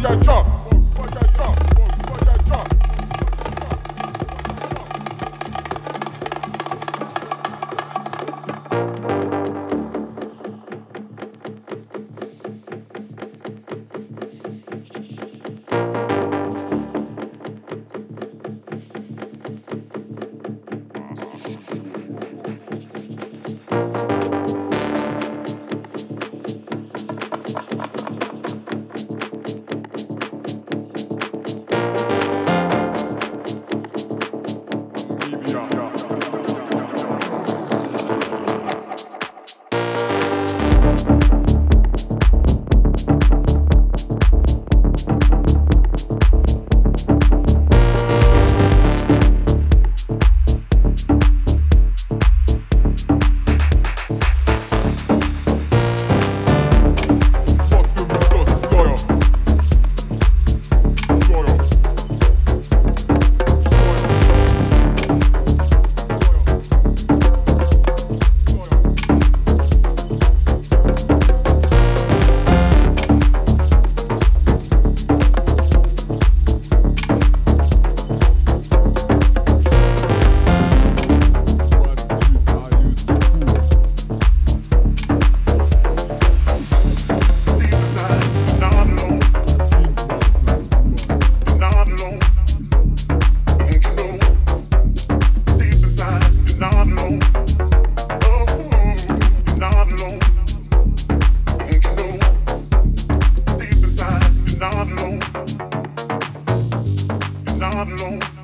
your jaw. not alone.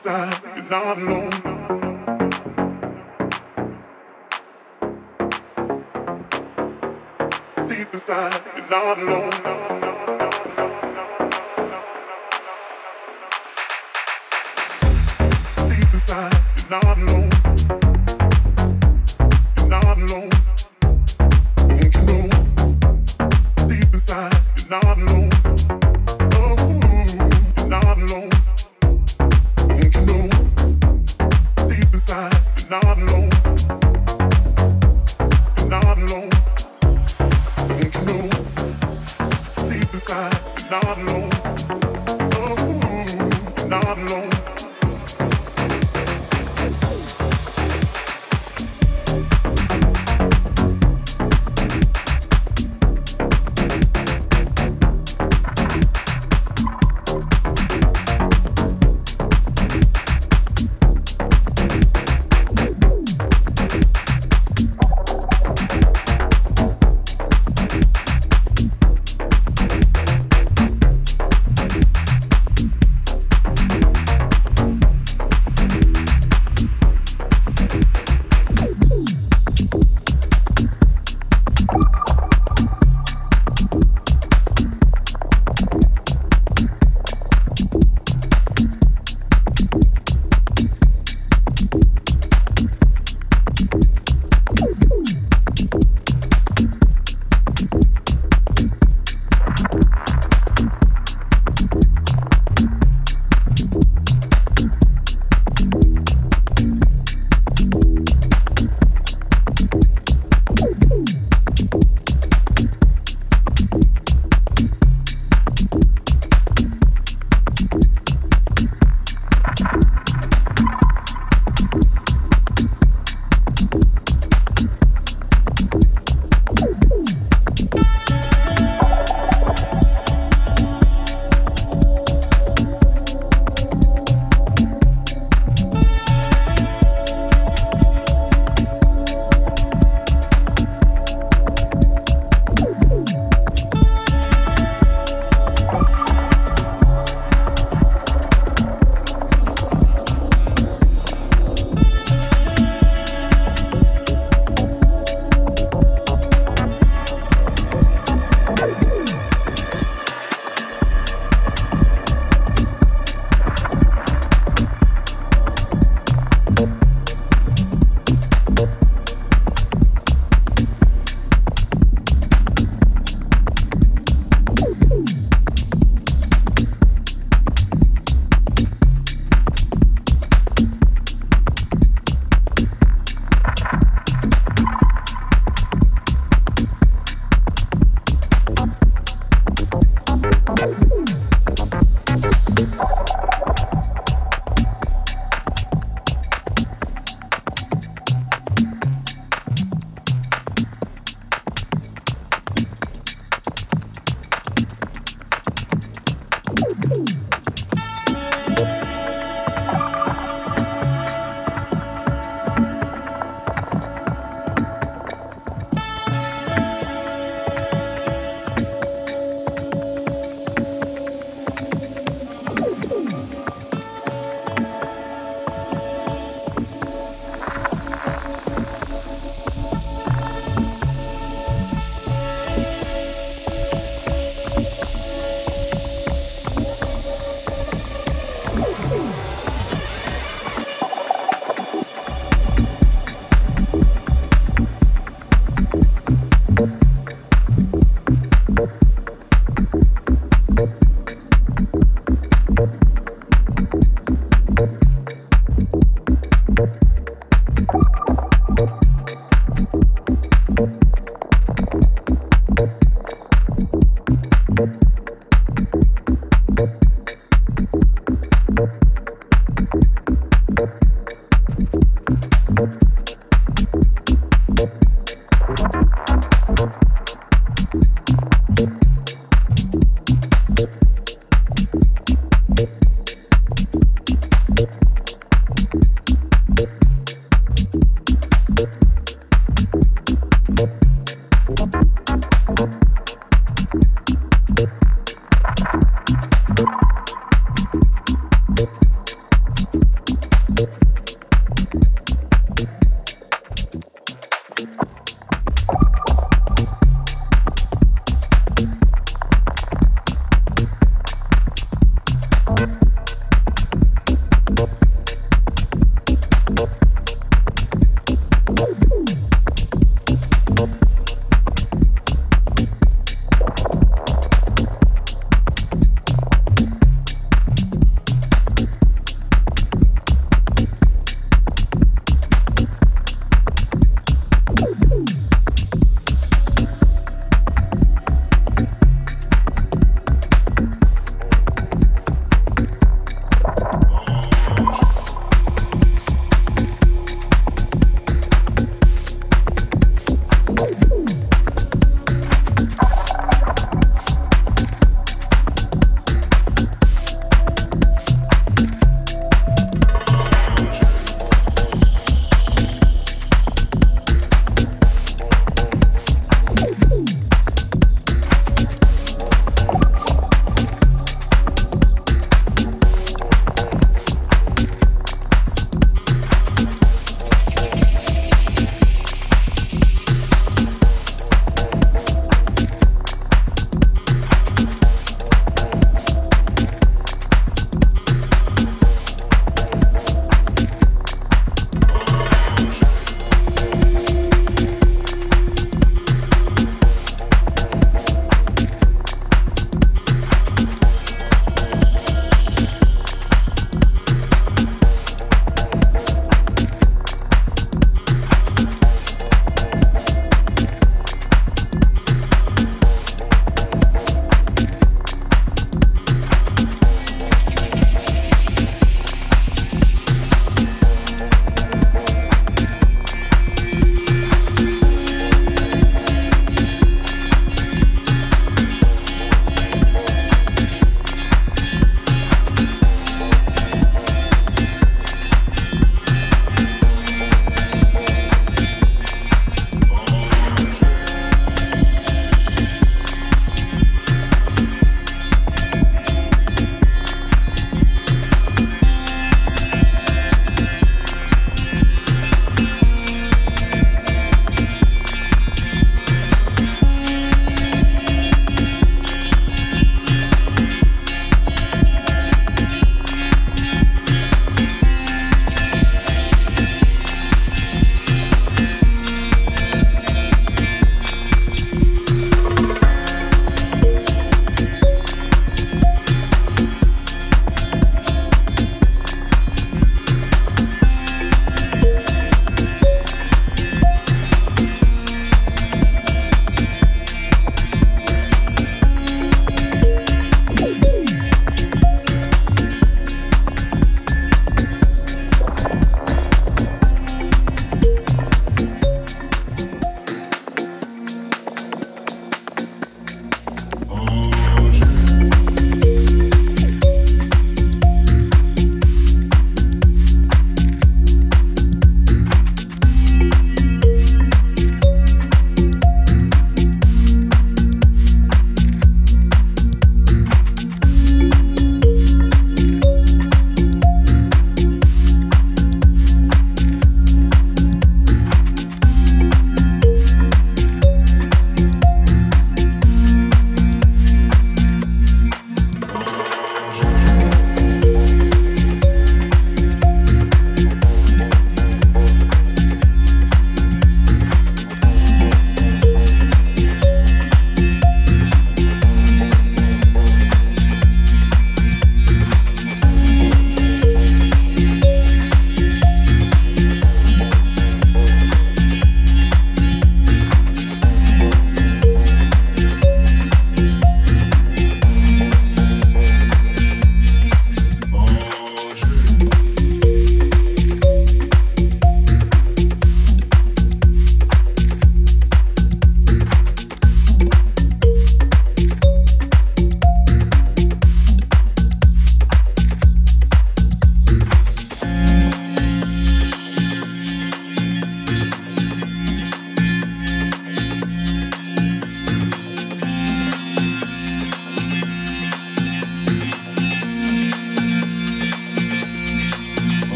Inside, you're not alone. Deep inside, you're not alone.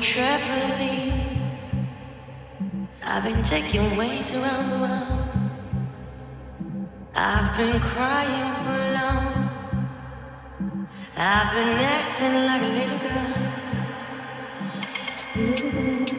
Traveling, I've been taking ways around the world. I've been crying for long, I've been acting like a little Thank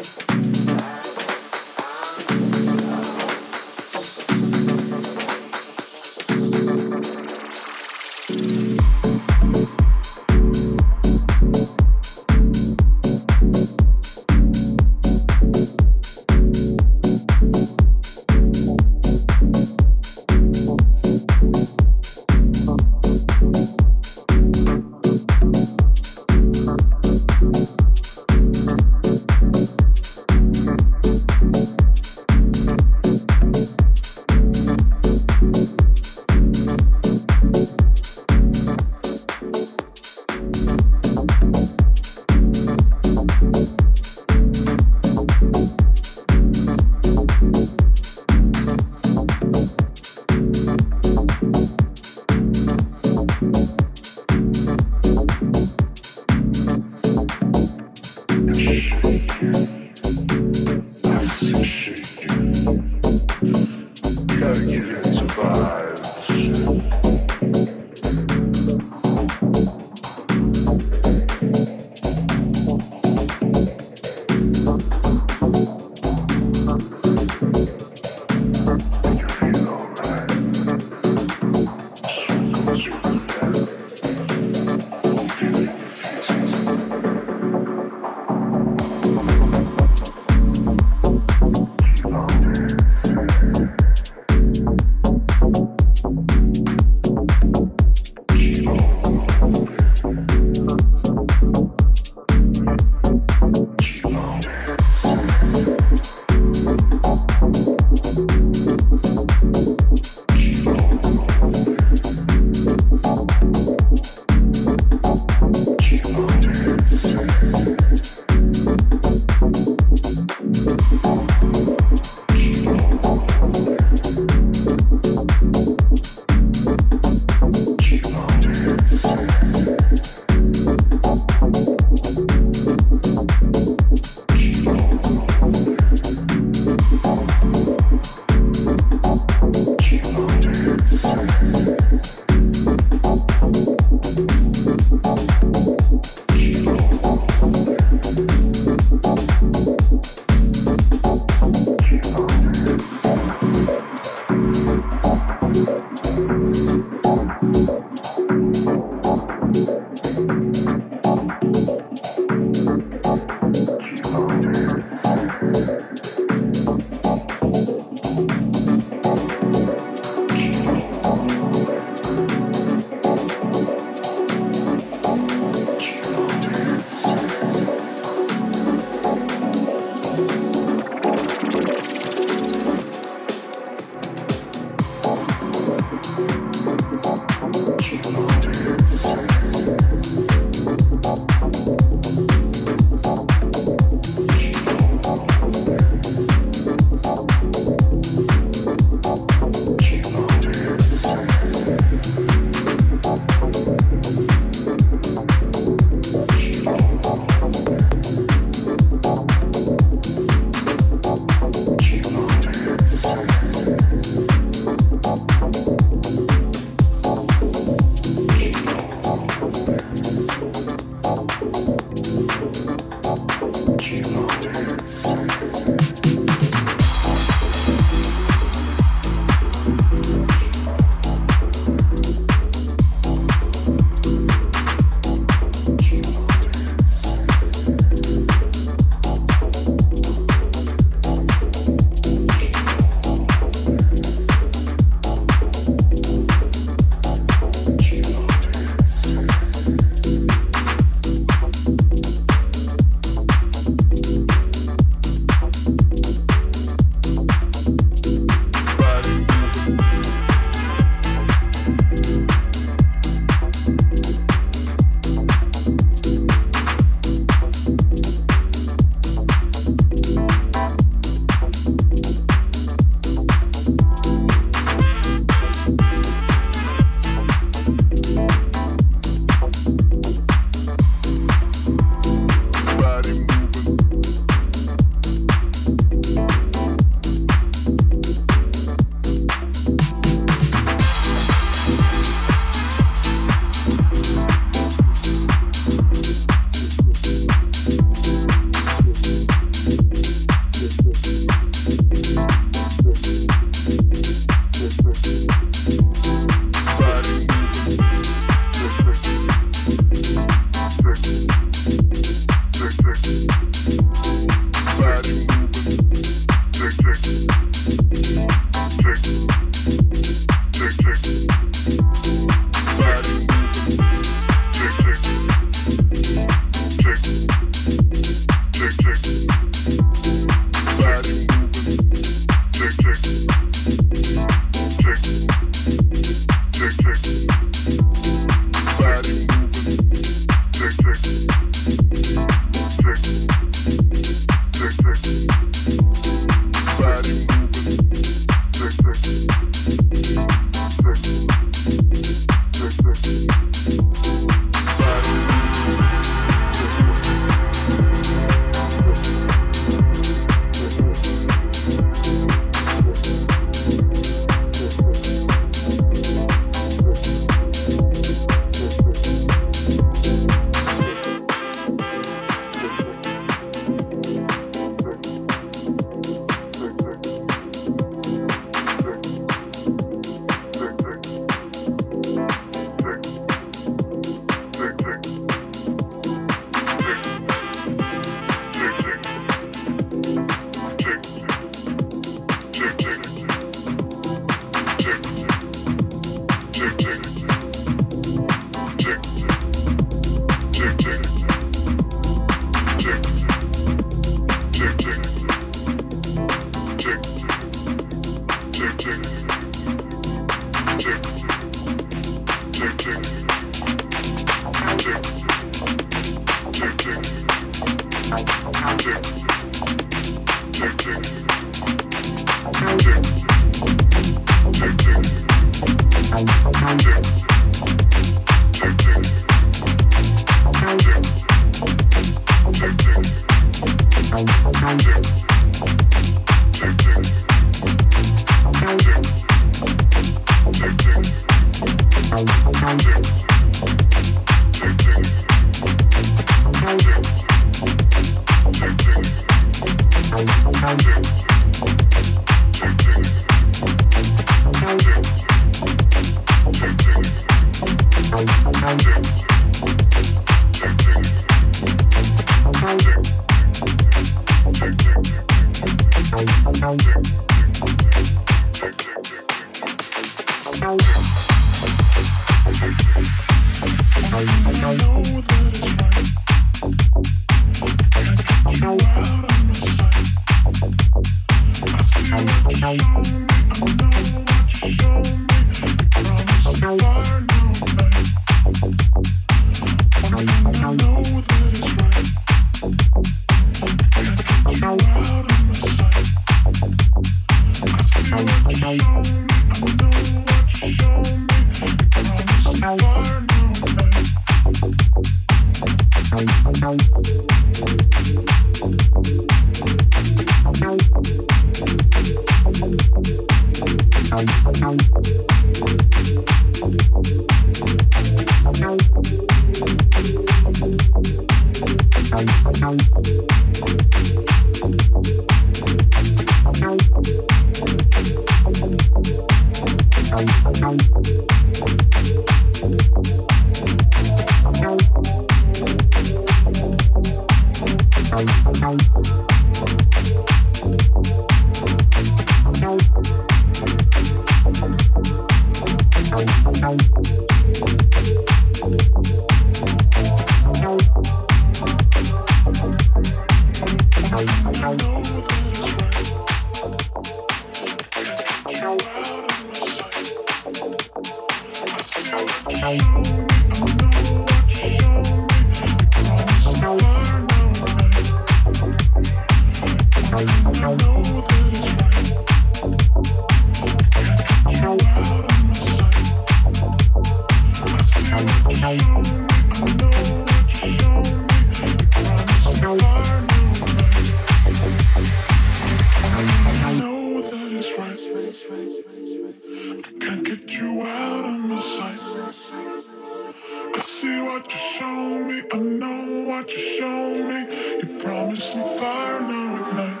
you showed me. You promised me fire now at night.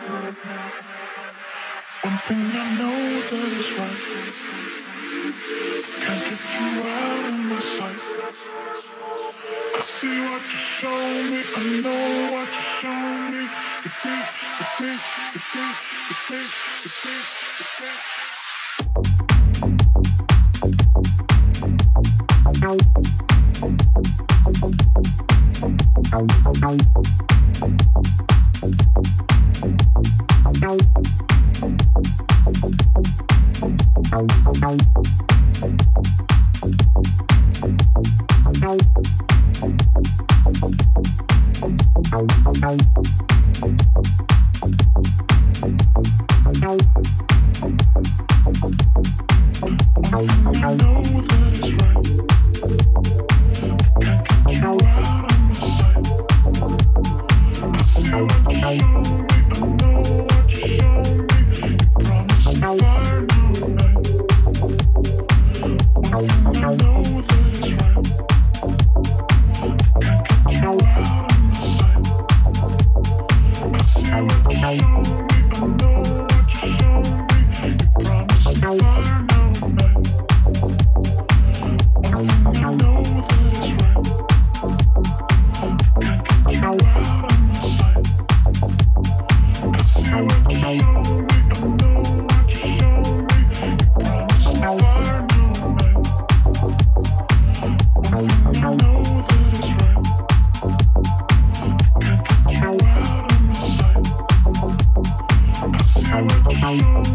One thing I know that is right. Can't get you out of my sight. I see what you showed me. I know. Bye.